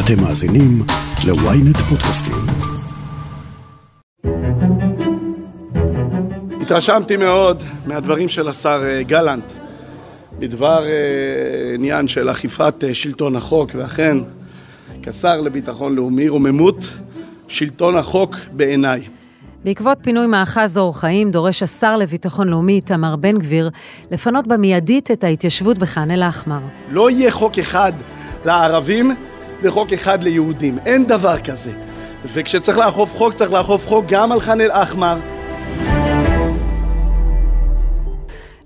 אתם מאזינים ל-ynet פודקאסטים. התרשמתי מאוד מהדברים של השר אה, גלנט בדבר אה, עניין של אכיפת אה, שלטון החוק, ואכן, כשר לביטחון לאומי, רוממות שלטון החוק בעיניי. בעקבות פינוי מאחז אור חיים, דורש השר לביטחון לאומי איתמר בן גביר לפנות במיידית את ההתיישבות בח'אן אל-אחמר. לא יהיה חוק אחד לערבים וחוק אחד ליהודים, אין דבר כזה. וכשצריך לאכוף חוק, צריך לאכוף חוק גם על ח'אן אל-אחמר.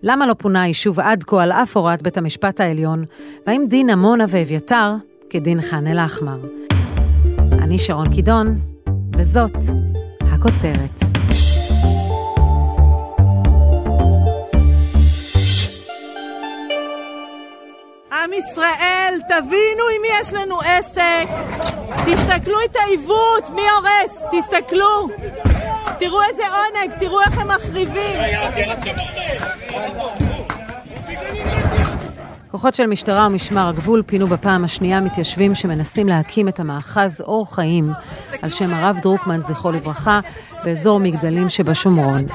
למה לא פונה היישוב עד כה על אף הוראת בית המשפט העליון? והאם דין עמונה ואביתר כדין ח'אן אל-אחמר? אני שרון קידון, וזאת הכותרת. ישראל, תבינו עם מי יש לנו עסק. תסתכלו את העיוות, מי הורס? תסתכלו. תראו איזה עונג, תראו איך הם מחריבים. כוחות של משטרה ומשמר הגבול פינו בפעם השנייה מתיישבים שמנסים להקים את המאחז אור חיים על שם הרב דרוקמן, זכרו לברכה, באזור מגדלים שבשומרון.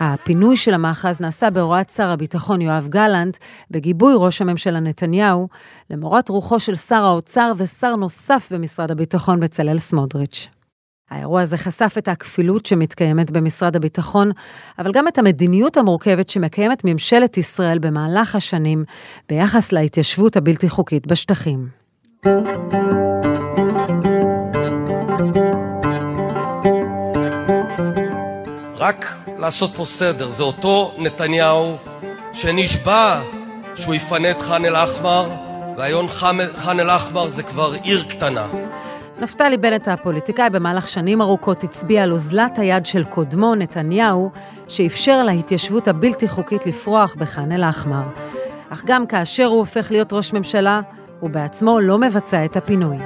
הפינוי של המאחז נעשה בהוראת שר הביטחון יואב גלנט, בגיבוי ראש הממשלה נתניהו, למורת רוחו של שר האוצר ושר נוסף במשרד הביטחון בצלאל סמוטריץ'. האירוע הזה חשף את הכפילות שמתקיימת במשרד הביטחון, אבל גם את המדיניות המורכבת שמקיימת ממשלת ישראל במהלך השנים ביחס להתיישבות הבלתי חוקית בשטחים. רק לעשות פה סדר, זה אותו נתניהו שנשבע שהוא יפנה את ח'אן אל-אחמר, והיום ח'אן אל-אחמר זה כבר עיר קטנה. נפתלי בנט הפוליטיקאי במהלך שנים ארוכות הצביע על אוזלת היד של קודמו, נתניהו, שאפשר להתיישבות הבלתי חוקית לפרוח בח'אן אל-אחמר. אך גם כאשר הוא הופך להיות ראש ממשלה, הוא בעצמו לא מבצע את הפינוי.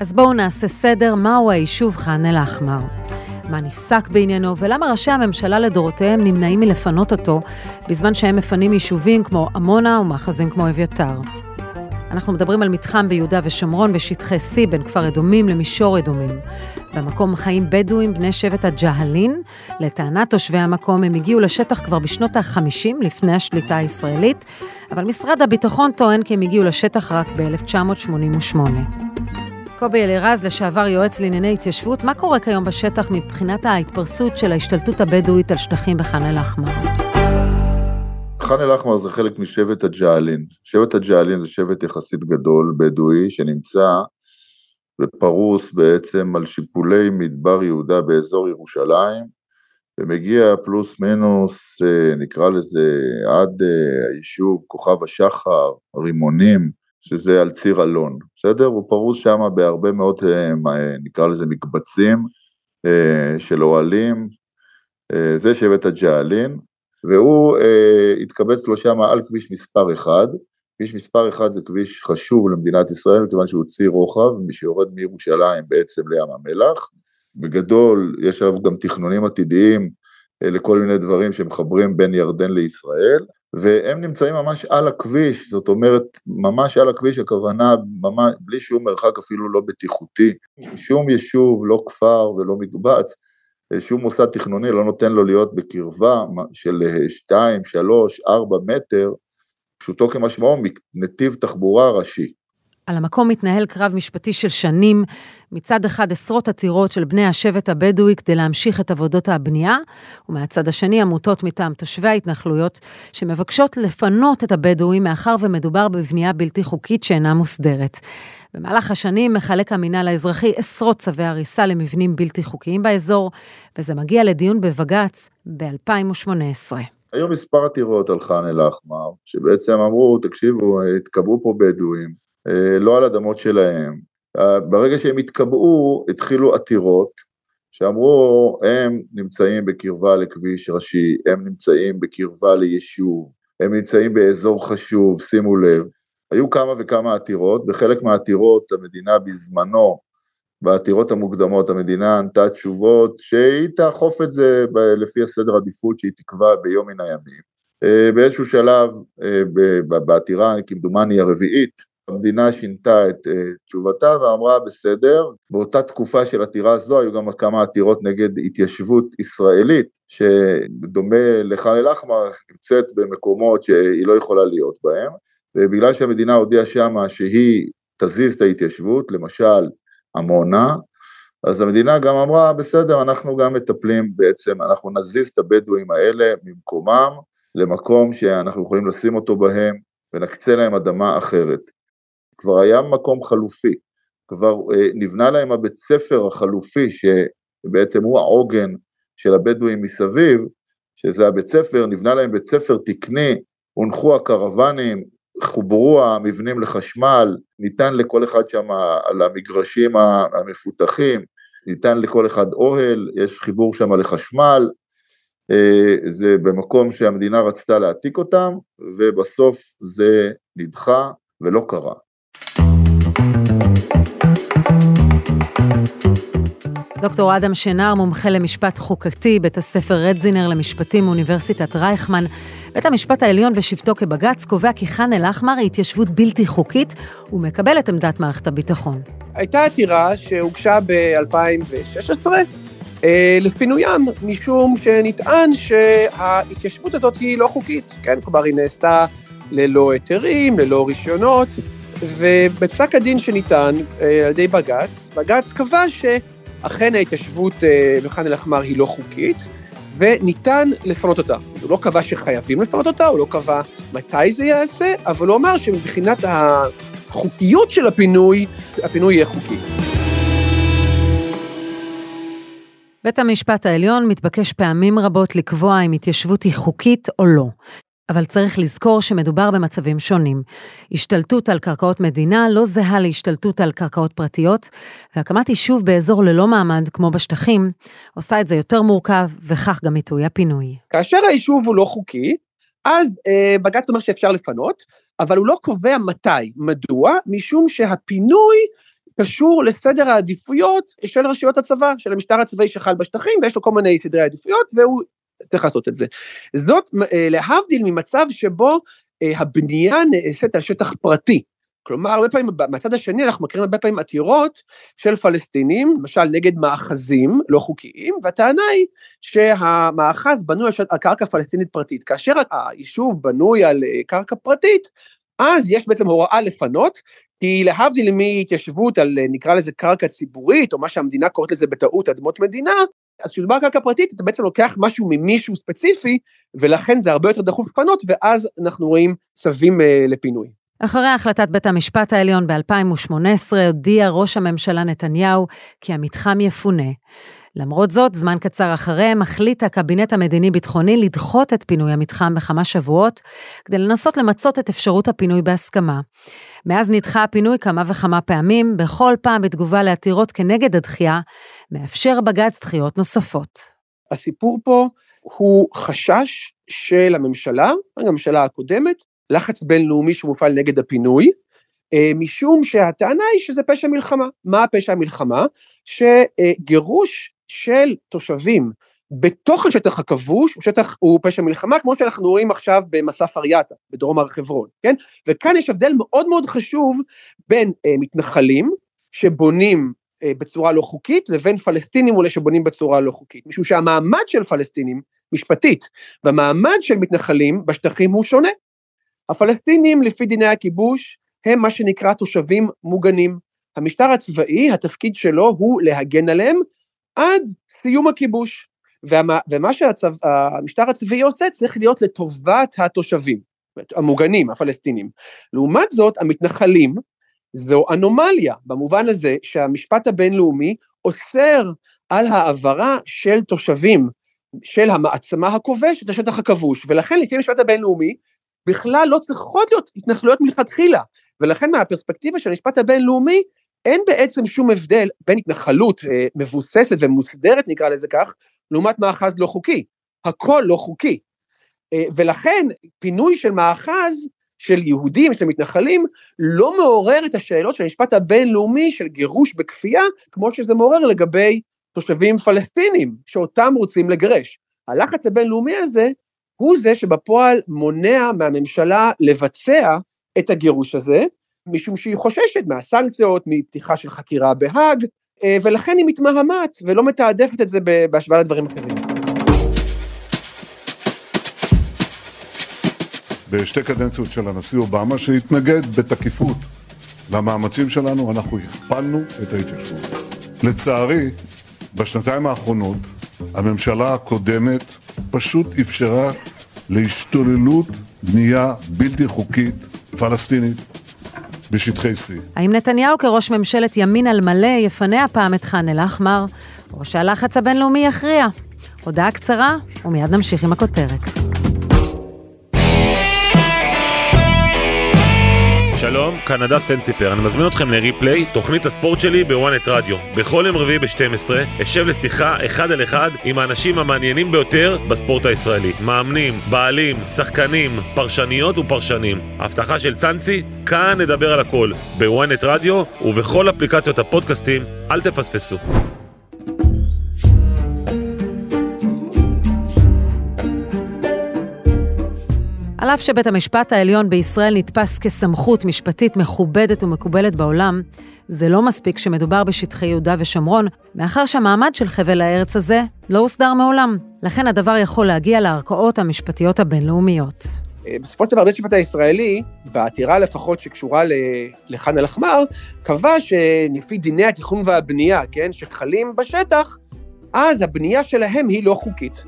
אז בואו נעשה סדר מהו היישוב ח'אן אל-אחמר. מה נפסק בעניינו ולמה ראשי הממשלה לדורותיהם נמנעים מלפנות אותו בזמן שהם מפנים יישובים כמו עמונה ומאחזים כמו אביתר. אנחנו מדברים על מתחם ביהודה ושומרון בשטחי C בין כפר אדומים למישור אדומים. במקום חיים בדואים בני שבט הג'הלין. לטענת תושבי המקום הם הגיעו לשטח כבר בשנות ה-50 לפני השליטה הישראלית, אבל משרד הביטחון טוען כי הם הגיעו לשטח רק ב-1988. קובי אלירז, לשעבר יועץ לענייני התיישבות, מה קורה כיום בשטח מבחינת ההתפרסות של ההשתלטות הבדואית על שטחים בח'אן אל-אחמר? ח'אן אל-אחמר זה חלק משבט הג'עלין. שבט הג'עלין זה שבט יחסית גדול, בדואי, שנמצא ופרוס בעצם על שיפולי מדבר יהודה באזור ירושלים, ומגיע פלוס מינוס, אה, נקרא לזה, עד אה, היישוב כוכב השחר, רימונים, שזה על ציר אלון, בסדר? הוא פרוס שם בהרבה מאוד, אה, נקרא לזה מקבצים של אוהלים, זה שבט הג'עלין, והוא אה, התקבץ לו שם על כביש מספר 1, כביש מספר 1 זה כביש חשוב למדינת ישראל, כיוון שהוא ציר רוחב, מי שיורד מירושלים בעצם לים המלח, בגדול יש עליו גם תכנונים עתידיים אה, לכל מיני דברים שמחברים בין ירדן לישראל, והם נמצאים ממש על הכביש, זאת אומרת, ממש על הכביש, הכוונה, ממש, בלי שום מרחק אפילו לא בטיחותי, שום יישוב, לא כפר ולא מקבץ, שום מוסד תכנוני לא נותן לו להיות בקרבה של 2, 3, 4 מטר, פשוטו כמשמעו, נתיב תחבורה ראשי. על המקום מתנהל קרב משפטי של שנים, מצד אחד עשרות עתירות של בני השבט הבדואי כדי להמשיך את עבודות הבנייה, ומהצד השני עמותות מטעם תושבי ההתנחלויות שמבקשות לפנות את הבדואים מאחר ומדובר בבנייה בלתי חוקית שאינה מוסדרת. במהלך השנים מחלק המינהל האזרחי עשרות צווי הריסה למבנים בלתי חוקיים באזור, וזה מגיע לדיון בבג"ץ ב-2018. היו מספר עתירות על ח'אן אל-אחמר, שבעצם אמרו, תקשיבו, התקבעו פה בדואים, לא על אדמות שלהם. אה, ברגע שהם התקבעו, התחילו עתירות, שאמרו, הם נמצאים בקרבה לכביש ראשי, הם נמצאים בקרבה ליישוב, הם נמצאים באזור חשוב, שימו לב, היו כמה וכמה עתירות, בחלק מהעתירות המדינה בזמנו, בעתירות המוקדמות המדינה ענתה תשובות שהיא תאכוף את זה לפי הסדר עדיפות שהיא תקבע ביום מן הימים. אה, באיזשהו שלב אה, בעתירה, כמדומני הרביעית, המדינה שינתה את uh, תשובתה ואמרה בסדר, באותה תקופה של עתירה זו היו גם כמה עתירות נגד התיישבות ישראלית שדומה לח'אן אל-אחמר נמצאת במקומות שהיא לא יכולה להיות בהם ובגלל שהמדינה הודיעה שמה שהיא תזיז את ההתיישבות, למשל עמונה, אז המדינה גם אמרה בסדר אנחנו גם מטפלים בעצם, אנחנו נזיז את הבדואים האלה ממקומם למקום שאנחנו יכולים לשים אותו בהם ונקצה להם אדמה אחרת. כבר היה מקום חלופי, כבר אה, נבנה להם הבית ספר החלופי שבעצם הוא העוגן של הבדואים מסביב, שזה הבית ספר, נבנה להם בית ספר תקני, הונחו הקרוונים, חוברו המבנים לחשמל, ניתן לכל אחד שם על המגרשים המפותחים, ניתן לכל אחד אוהל, יש חיבור שם לחשמל, אה, זה במקום שהמדינה רצתה להעתיק אותם, ובסוף זה נדחה ולא קרה. דוקטור אדם שנר, מומחה למשפט חוקתי, בית הספר רדזינר למשפטים מאוניברסיטת רייכמן. בית המשפט העליון בשבתו כבג"ץ קובע כי ח'אן אל-אחמר היא התיישבות בלתי חוקית ומקבל את עמדת מערכת הביטחון. הייתה עתירה שהוגשה ב-2016 אה, לפינוים, משום שנטען שההתיישבות הזאת היא לא חוקית, כן? כלומר, היא נעשתה ללא היתרים, ללא רישיונות, ובפסק הדין שניתן אה, על ידי בג"ץ, בג"ץ קבע שאכן ההתיישבות אה, בח'אן אל-אחמר היא לא חוקית, וניתן לפנות אותה. הוא לא קבע שחייבים לפנות אותה, הוא לא קבע מתי זה ייעשה, אבל הוא אמר שמבחינת החוקיות של הפינוי, הפינוי יהיה חוקי. בית המשפט העליון מתבקש פעמים רבות לקבוע אם התיישבות היא חוקית או לא. אבל צריך לזכור שמדובר במצבים שונים. השתלטות על קרקעות מדינה לא זהה להשתלטות על קרקעות פרטיות, והקמת יישוב באזור ללא מעמד, כמו בשטחים, עושה את זה יותר מורכב, וכך גם עיתוי הפינוי. כאשר היישוב הוא לא חוקי, אז אה, בג"ץ אומר שאפשר לפנות, אבל הוא לא קובע מתי. מדוע? משום שהפינוי קשור לסדר העדיפויות של רשויות הצבא, של המשטר הצבאי שחל בשטחים, ויש לו כל מיני סדרי עדיפויות, והוא צריך לעשות את זה. זאת אה, להבדיל ממצב שבו אה, הבנייה נעשית על שטח פרטי. כלומר, הרבה פעמים, מהצד השני אנחנו מכירים הרבה פעמים עתירות של פלסטינים, למשל נגד מאחזים לא חוקיים, והטענה היא שהמאחז בנוי על קרקע פלסטינית פרטית. כאשר היישוב בנוי על אה, קרקע פרטית, אז יש בעצם הוראה לפנות, כי להבדיל מהתיישבות על נקרא לזה קרקע ציבורית, או מה שהמדינה קוראת לזה בטעות אדמות מדינה, אז כשמדובר על קרקע פרטית, אתה בעצם לוקח משהו ממישהו ספציפי, ולכן זה הרבה יותר דחוף לפנות, ואז אנחנו רואים צווים uh, לפינוי. אחרי החלטת בית המשפט העליון ב-2018, הודיע ראש הממשלה נתניהו כי המתחם יפונה. למרות זאת, זמן קצר אחריהם החליט הקבינט המדיני-ביטחוני לדחות את פינוי המתחם בכמה שבועות, כדי לנסות למצות את אפשרות הפינוי בהסכמה. מאז נדחה הפינוי כמה וכמה פעמים, בכל פעם בתגובה לעתירות כנגד הדחייה, מאפשר בג"ץ דחיות נוספות. הסיפור פה הוא חשש של הממשלה, הממשלה הקודמת, לחץ בינלאומי שמופעל נגד הפינוי, אה, משום שהטענה היא שזה פשע מלחמה. מה פשע המלחמה? שגירוש של תושבים בתוך השטח הכבוש הוא שטח, הוא פשע מלחמה, כמו שאנחנו רואים עכשיו במסף אריאטה, בדרום הר חברון, כן? וכאן יש הבדל מאוד מאוד חשוב בין אה, מתנחלים שבונים אה, בצורה לא חוקית, לבין פלסטינים אולי שבונים בצורה לא חוקית, משום שהמעמד של פלסטינים, משפטית, והמעמד של מתנחלים בשטחים הוא שונה. הפלסטינים, לפי דיני הכיבוש, הם מה שנקרא תושבים מוגנים. המשטר הצבאי, התפקיד שלו הוא להגן עליהם עד סיום הכיבוש. ומה, ומה שהמשטר הצבאי עושה צריך להיות לטובת התושבים, המוגנים, הפלסטינים. לעומת זאת, המתנחלים, זו אנומליה, במובן הזה שהמשפט הבינלאומי אוסר על העברה של תושבים של המעצמה הכובשת את השטח הכבוש, ולכן לפי המשפט הבינלאומי, בכלל לא צריכות להיות התנחלויות מלכתחילה, ולכן מהפרספקטיבה של המשפט הבינלאומי, אין בעצם שום הבדל בין התנחלות אה, מבוססת ומוסדרת, נקרא לזה כך, לעומת מאחז לא חוקי. הכל לא חוקי. אה, ולכן פינוי של מאחז של יהודים, של מתנחלים, לא מעורר את השאלות של המשפט הבינלאומי של גירוש בכפייה, כמו שזה מעורר לגבי תושבים פלסטינים, שאותם רוצים לגרש. הלחץ הבינלאומי הזה, הוא זה שבפועל מונע מהממשלה לבצע את הגירוש הזה, משום שהיא חוששת מהסנקציות, מפתיחה של חקירה בהאג, אה, ולכן היא מתמהמת ולא מתעדפת את זה בהשוואה לדברים אחרים. בשתי קדנציות של הנשיא אובמה, שהתנגד בתקיפות למאמצים שלנו, אנחנו הכפלנו את ההתיישבות. לצערי, בשנתיים האחרונות הממשלה הקודמת פשוט אפשרה להשתוללות בנייה בלתי חוקית פלסטינית בשטחי C. האם נתניהו כראש ממשלת ימין על מלא יפנה הפעם את ח'אן אל-אחמר, או שהלחץ הבינלאומי יכריע? הודעה קצרה, ומיד נמשיך עם הכותרת. שלום, כאן נדב צנציפר, אני מזמין אתכם לריפליי, תוכנית הספורט שלי בוואנט רדיו. בכל יום רביעי ב-12 אשב לשיחה אחד על אחד עם האנשים המעניינים ביותר בספורט הישראלי. מאמנים, בעלים, שחקנים, פרשניות ופרשנים. הבטחה של צאנצי, כאן נדבר על הכל, בוואנט רדיו ובכל אפליקציות הפודקאסטים, אל תפספסו. על אף שבית המשפט העליון בישראל נתפס כסמכות משפטית מכובדת ומקובלת בעולם, זה לא מספיק שמדובר בשטחי יהודה ושומרון, מאחר שהמעמד של חבל הארץ הזה לא הוסדר מעולם. לכן הדבר יכול להגיע לערכאות המשפטיות הבינלאומיות. אה, בסופו של דבר, בית המשפט הישראלי, בעתירה לפחות שקשורה לח'אן אל-אחמר, קבע שלפי דיני התכנון והבנייה, כן, שחלים בשטח, אז הבנייה שלהם היא לא חוקית.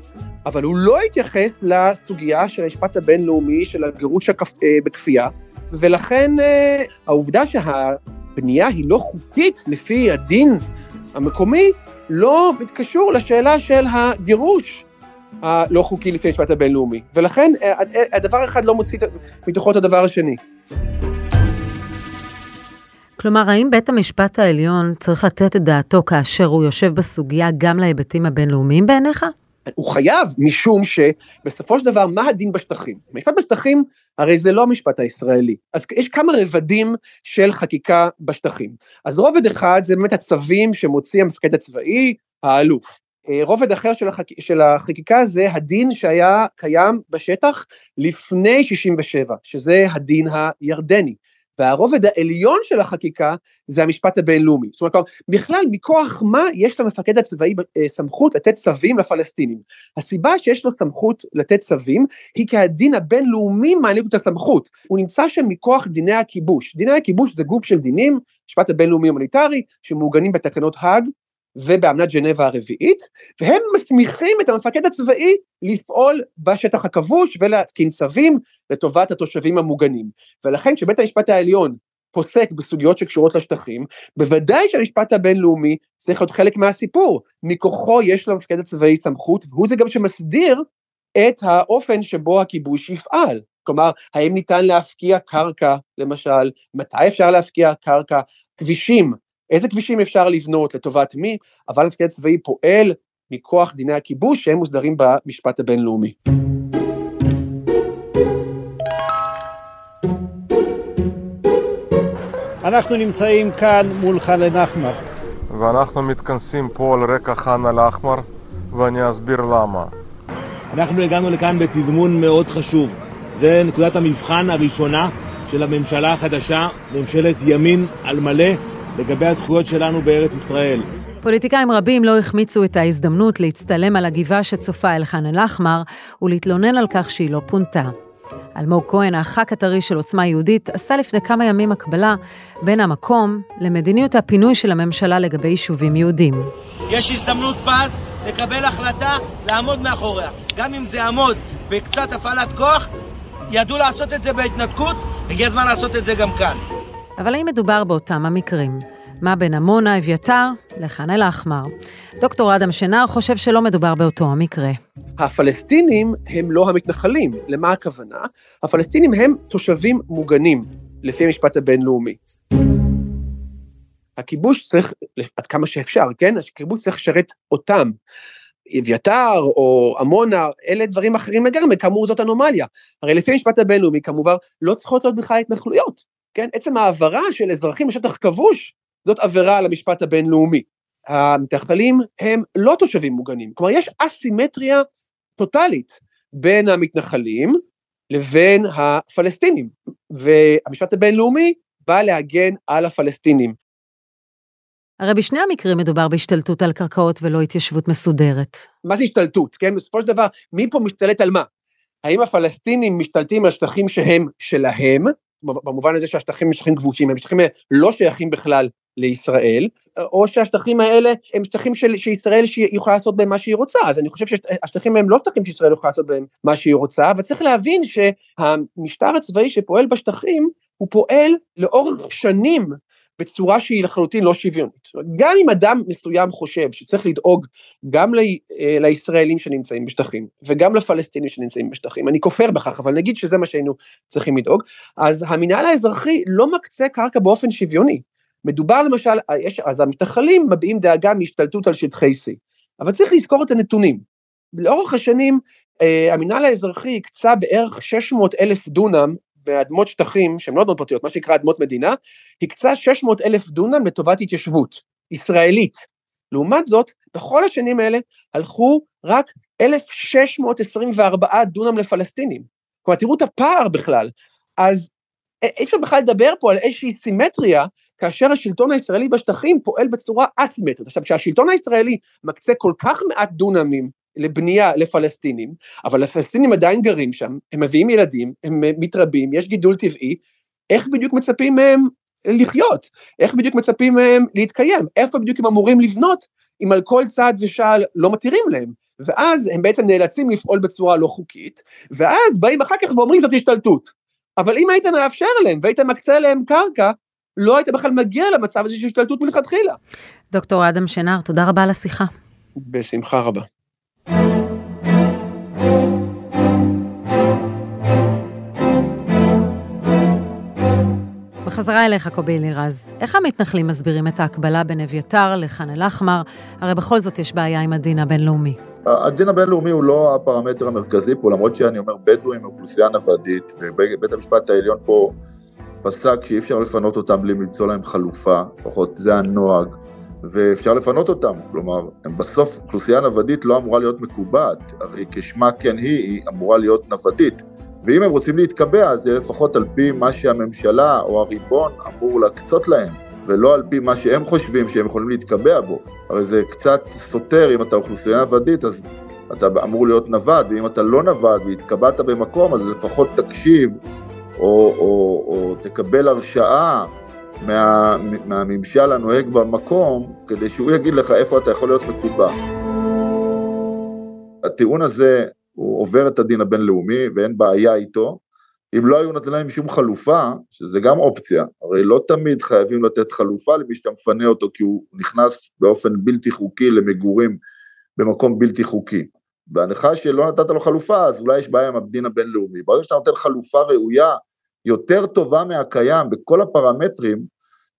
אבל הוא לא התייחס לסוגיה של המשפט הבינלאומי של הגירוש הכפ... אה, בכפייה, ולכן אה, העובדה שהבנייה היא לא חוקית לפי הדין המקומי, לא מתקשור לשאלה של הגירוש הלא חוקי לפי המשפט הבינלאומי. ולכן אה, הדבר אחד לא מוציא מתוכו את הדבר השני. כלומר, האם בית המשפט העליון צריך לתת את דעתו כאשר הוא יושב בסוגיה גם להיבטים הבינלאומיים בעיניך? הוא חייב, משום שבסופו של דבר, מה הדין בשטחים? משפט בשטחים, הרי זה לא המשפט הישראלי. אז יש כמה רבדים של חקיקה בשטחים. אז רובד אחד זה באמת הצווים שמוציא המפקד הצבאי, האלוף. אה, רובד אחר של, החק... של החקיקה זה הדין שהיה קיים בשטח לפני 67, שזה הדין הירדני. והרובד העליון של החקיקה זה המשפט הבינלאומי. זאת אומרת, בכלל, מכוח מה יש למפקד הצבאי אה, סמכות לתת צווים לפלסטינים? הסיבה שיש לו סמכות לתת צווים, היא כי הדין הבינלאומי מעניק את הסמכות. הוא נמצא שם מכוח דיני הכיבוש. דיני הכיבוש זה גוף של דינים, משפט הבינלאומי הומניטרי, שמעוגנים בתקנות האג, ובאמנת ג'נבה הרביעית, והם מסמיכים את המפקד הצבאי לפעול בשטח הכבוש ולהתקין צווים לטובת התושבים המוגנים. ולכן כשבית המשפט העליון פוסק בסוגיות שקשורות לשטחים, בוודאי שהמשפט הבינלאומי צריך להיות חלק מהסיפור. מכוחו יש למפקד הצבאי סמכות, והוא זה גם שמסדיר את האופן שבו הכיבוש יפעל. כלומר, האם ניתן להפקיע קרקע, למשל, מתי אפשר להפקיע קרקע, כבישים, איזה כבישים אפשר לבנות, לטובת מי, אבל המפקד הצבאי פועל מכוח דיני הכיבוש שהם מוסדרים במשפט הבינלאומי. אנחנו נמצאים כאן מול ח'אן אל-אחמר. ואנחנו מתכנסים פה על רקע ח'אן אל-אחמר, ואני אסביר למה. אנחנו הגענו לכאן בתזמון מאוד חשוב. זה נקודת המבחן הראשונה של הממשלה החדשה, ממשלת ימין על מלא, לגבי הזכויות שלנו בארץ ישראל. פוליטיקאים רבים לא החמיצו את ההזדמנות להצטלם על הגבעה שצופה אל ח'אן אל-אחמר ולהתלונן על כך שהיא לא פונתה. אלמוג כהן, הח"כ הטרי של עוצמה יהודית, עשה לפני כמה ימים הקבלה בין המקום למדיניות הפינוי של הממשלה לגבי יישובים יהודים. יש הזדמנות פז לקבל החלטה לעמוד מאחוריה. גם אם זה יעמוד בקצת הפעלת כוח, ידעו לעשות את זה בהתנתקות, הגיע הזמן לעשות את זה גם כאן. אבל האם מדובר באותם המקרים? מה בין עמונה, אביתר לח'אן אל-אחמר? דוקטור אדם שנר חושב שלא מדובר באותו המקרה. הפלסטינים הם לא המתנחלים. למה הכוונה? הפלסטינים הם תושבים מוגנים, לפי המשפט הבינלאומי. הכיבוש צריך, עד כמה שאפשר, כן? הכיבוש צריך לשרת אותם. אביתר או עמונה, אלה דברים אחרים לגמרי, כאמור זאת אנומליה. הרי לפי המשפט הבינלאומי, כמובן, לא צריכות להיות בכלל התנחלויות. כן? עצם העברה של אזרחים לשטח כבוש, זאת עבירה על המשפט הבינלאומי. המתנחלים הם לא תושבים מוגנים, כלומר יש אסימטריה טוטאלית בין המתנחלים לבין הפלסטינים, והמשפט הבינלאומי בא להגן על הפלסטינים. הרי בשני המקרים מדובר בהשתלטות על קרקעות ולא התיישבות מסודרת. מה זה השתלטות, כן? בסופו של דבר, מי פה משתלט על מה? האם הפלסטינים משתלטים על שטחים שהם שלהם, במובן הזה שהשטחים הם שטחים כבושים, הם שטחים לא שייכים בכלל לישראל, או שהשטחים האלה הם שטחים של, שישראל יכולה לעשות בהם מה שהיא רוצה, אז אני חושב שהשטחים הם לא שטחים שישראל יכולה לעשות בהם מה שהיא רוצה, אבל צריך להבין שהמשטר הצבאי שפועל בשטחים, הוא פועל לאורך שנים בצורה שהיא לחלוטין לא שוויונית. גם אם אדם מסוים חושב שצריך לדאוג גם לי, אה, לישראלים שנמצאים בשטחים וגם לפלסטינים שנמצאים בשטחים, אני כופר בכך, אבל נגיד שזה מה שהיינו צריכים לדאוג, אז המינהל האזרחי לא מקצה קרקע באופן שוויוני. מדובר למשל, יש, אז המתנחלים מביעים דאגה מהשתלטות על שטחי C, אבל צריך לזכור את הנתונים. לאורך השנים, אה, המינהל האזרחי הקצה בערך 600 אלף דונם באדמות שטחים, שהן לא אדמות פרטיות, מה שנקרא אדמות מדינה, הקצה 600 אלף דונם לטובת התיישבות ישראלית. לעומת זאת, בכל השנים האלה הלכו רק 1,624 דונם לפלסטינים. כלומר, תראו את הפער בכלל. אז אי אפשר בכלל לדבר פה על איזושהי סימטריה, כאשר השלטון הישראלי בשטחים פועל בצורה אסימטרית. עכשיו, כשהשלטון הישראלי מקצה כל כך מעט דונמים לבנייה לפלסטינים, אבל הפלסטינים עדיין גרים שם, הם מביאים ילדים, הם מתרבים, יש גידול טבעי, איך בדיוק מצפים מהם לחיות? איך בדיוק מצפים מהם להתקיים? איפה בדיוק הם אמורים לבנות אם על כל צעד ושעל לא מתירים להם? ואז הם בעצם נאלצים לפעול בצורה לא חוקית, ואז באים אחר כך ואומרים זאת השתלטות. אבל אם היית מאפשר להם והיית מקצה להם קרקע, לא היית בכלל מגיע למצב הזה של השתלטות מלכתחילה. דוקטור אדם שנר, תודה רבה על השיחה. בשמחה רבה. בחזרה אליך, קובי אלירז. איך המתנחלים מסבירים את ההקבלה בין אביתר לח'אן אל-אחמר? הרי בכל זאת יש בעיה עם הדין הבינלאומי. הדין הבינלאומי הוא לא הפרמטר המרכזי פה, למרות שאני אומר בדואים, אוכלוסייה נוודית, ובית המשפט העליון פה פסק שאי אפשר לפנות אותם בלי למצוא להם חלופה, לפחות זה הנוהג. ואפשר לפנות אותם. כלומר, בסוף, אוכלוסייה נוודית לא אמורה להיות מקובעת, הרי כשמה כן היא, היא אמורה להיות נוודית. ואם הם רוצים להתקבע, אז זה לפחות על פי מה שהממשלה או הריבון אמור להקצות להם, ולא על פי מה שהם חושבים שהם יכולים להתקבע בו. הרי זה קצת סותר, אם אתה אוכלוסייה נוודית, אז אתה אמור להיות נווד, ואם אתה לא נווד והתקבעת במקום, אז לפחות תקשיב, או, או, או תקבל הרשאה מה, מהממשל הנוהג במקום, כדי שהוא יגיד לך איפה אתה יכול להיות מקובע. הטיעון הזה הוא עובר את הדין הבינלאומי ואין בעיה איתו. אם לא היו נותנים להם שום חלופה, שזה גם אופציה, הרי לא תמיד חייבים לתת חלופה למי שאתה מפנה אותו כי הוא נכנס באופן בלתי חוקי למגורים במקום בלתי חוקי. בהנחה שלא נתת לו חלופה, אז אולי יש בעיה עם הדין הבינלאומי. ברגע שאתה נותן חלופה ראויה יותר טובה מהקיים בכל הפרמטרים,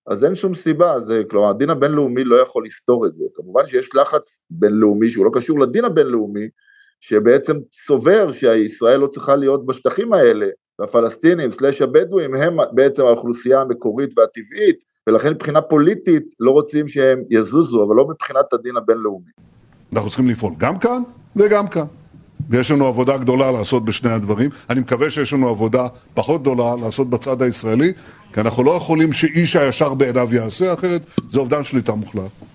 אז אין שום סיבה, זה, כלומר הדין הבינלאומי לא יכול לסתור את זה. כמובן שיש לחץ בינלאומי שהוא לא קשור לדין הבינלאומי, שבעצם סובר שישראל לא צריכה להיות בשטחים האלה, והפלסטינים סלאש הבדואים הם בעצם האוכלוסייה המקורית והטבעית, ולכן מבחינה פוליטית לא רוצים שהם יזוזו, אבל לא מבחינת הדין הבינלאומי. אנחנו צריכים לפעול גם כאן וגם כאן. ויש לנו עבודה גדולה לעשות בשני הדברים. אני מקווה שיש לנו עבודה פחות גדולה לעשות בצד הישראלי, כי אנחנו לא יכולים שאיש הישר בעיניו יעשה, אחרת זה אובדן שליטה מוחלט.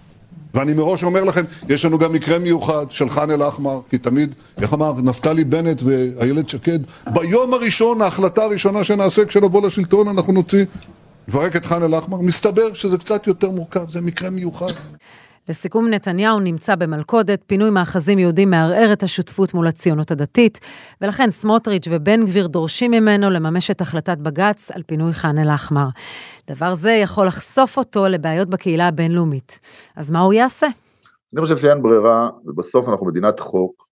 ואני מראש אומר לכם, יש לנו גם מקרה מיוחד של ח'אן אל-אחמר, כי תמיד, איך אמר נפתלי בנט ואיילת שקד, ביום הראשון, ההחלטה הראשונה שנעשה כשנבוא לשלטון, אנחנו נוציא, נפרק את ח'אן אל-אחמר. מסתבר שזה קצת יותר מורכב, זה מקרה מיוחד. לסיכום, נתניהו נמצא במלכודת, פינוי מאחזים יהודים מערער את השותפות מול הציונות הדתית, ולכן סמוטריץ' ובן גביר דורשים ממנו לממש את החלטת בג"ץ על פינוי ח'אן אל-אחמר. דבר זה יכול לחשוף אותו לבעיות בקהילה הבינלאומית. אז מה הוא יעשה? אני חושב שאין ברירה, ובסוף אנחנו מדינת חוק,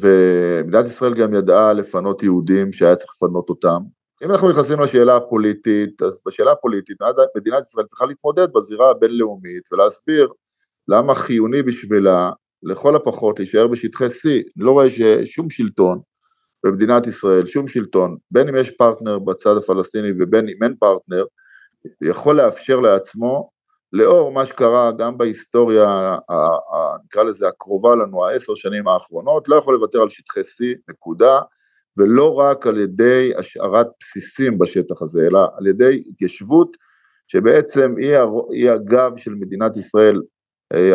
ומדינת ישראל גם ידעה לפנות יהודים שהיה צריך לפנות אותם. אם אנחנו נכנסים לשאלה הפוליטית, אז בשאלה הפוליטית מדינת ישראל צריכה להתמודד בזירה הבינלאומית ולהסביר למה חיוני בשבילה לכל הפחות להישאר בשטחי C, אני לא רואה ששום שלטון במדינת ישראל, שום שלטון, בין אם יש פרטנר בצד הפלסטיני ובין אם אין פרטנר, יכול לאפשר לעצמו, לאור מה שקרה גם בהיסטוריה, נקרא לזה הקרובה לנו, העשר שנים האחרונות, לא יכול לוותר על שטחי C, נקודה, ולא רק על ידי השארת בסיסים בשטח הזה, אלא על ידי התיישבות שבעצם היא, היא הגב של מדינת ישראל,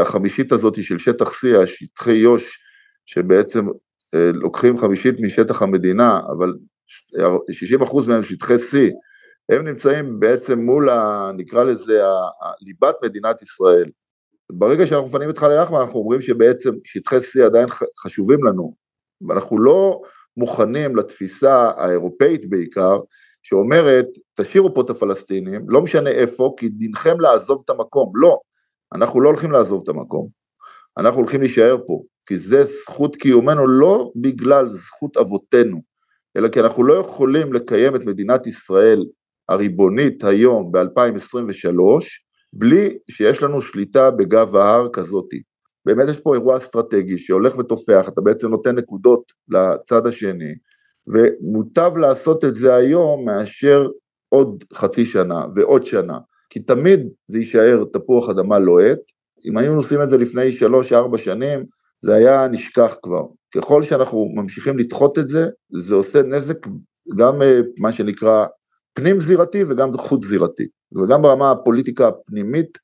החמישית הזאת של שטח C, השטחי יו"ש, שבעצם אה, לוקחים חמישית משטח המדינה, אבל 60% מהם שטחי C, הם נמצאים בעצם מול, ה, נקרא לזה, ליבת מדינת ישראל. ברגע שאנחנו מפנים את ח'אן אל-אחמר, אנחנו אומרים שבעצם שטחי C עדיין חשובים לנו, ואנחנו לא מוכנים לתפיסה האירופאית בעיקר, שאומרת, תשאירו פה את הפלסטינים, לא משנה איפה, כי דינכם לעזוב את המקום. לא, אנחנו לא הולכים לעזוב את המקום, אנחנו הולכים להישאר פה, כי זה זכות קיומנו לא בגלל זכות אבותינו, אלא כי אנחנו לא יכולים לקיים את מדינת ישראל הריבונית היום ב-2023, בלי שיש לנו שליטה בגב ההר כזאתי. באמת יש פה אירוע אסטרטגי שהולך ותופח, אתה בעצם נותן נקודות לצד השני, ומוטב לעשות את זה היום מאשר עוד חצי שנה ועוד שנה, כי תמיד זה יישאר תפוח אדמה לוהט, אם היינו עושים את זה לפני שלוש-ארבע שנים, זה היה נשכח כבר. ככל שאנחנו ממשיכים לדחות את זה, זה עושה נזק גם אה, מה שנקרא פנים זירתי וגם חוץ זירתי, וגם ברמה הפוליטיקה הפנימית,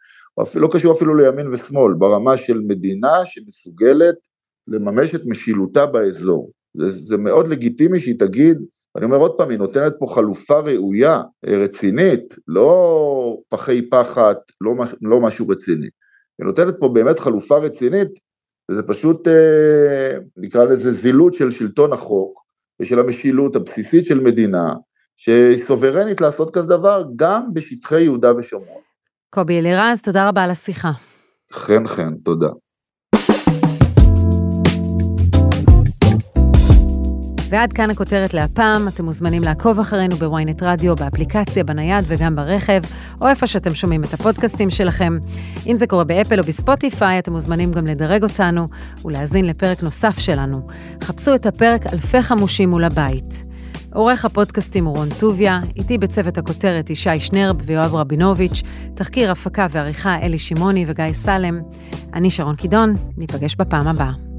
לא קשור אפילו לימין ושמאל, ברמה של מדינה שמסוגלת לממש את משילותה באזור. זה, זה מאוד לגיטימי שהיא תגיד, אני אומר עוד פעם, היא נותנת פה חלופה ראויה, אה, רצינית, לא פחי פחת, לא, לא משהו רציני. היא נותנת פה באמת חלופה רצינית, וזה פשוט, אה, נקרא לזה זילות של שלטון החוק ושל המשילות הבסיסית של מדינה, שהיא סוברנית לעשות כזה דבר גם בשטחי יהודה ושומרון. קובי אלירז, תודה רבה על השיחה. חן חן, תודה. ועד כאן הכותרת להפעם, אתם מוזמנים לעקוב אחרינו בוויינט רדיו, באפליקציה, בנייד וגם ברכב, או איפה שאתם שומעים את הפודקאסטים שלכם. אם זה קורה באפל או בספוטיפיי, אתם מוזמנים גם לדרג אותנו ולהאזין לפרק נוסף שלנו. חפשו את הפרק אלפי חמושים מול הבית. עורך הפודקאסטים הוא רון טוביה, איתי בצוות הכותרת ישי שנרב ויואב רבינוביץ', תחקיר הפקה ועריכה אלי שמעוני וגיא סלם. אני שרון קידון, ניפגש בפעם הבאה.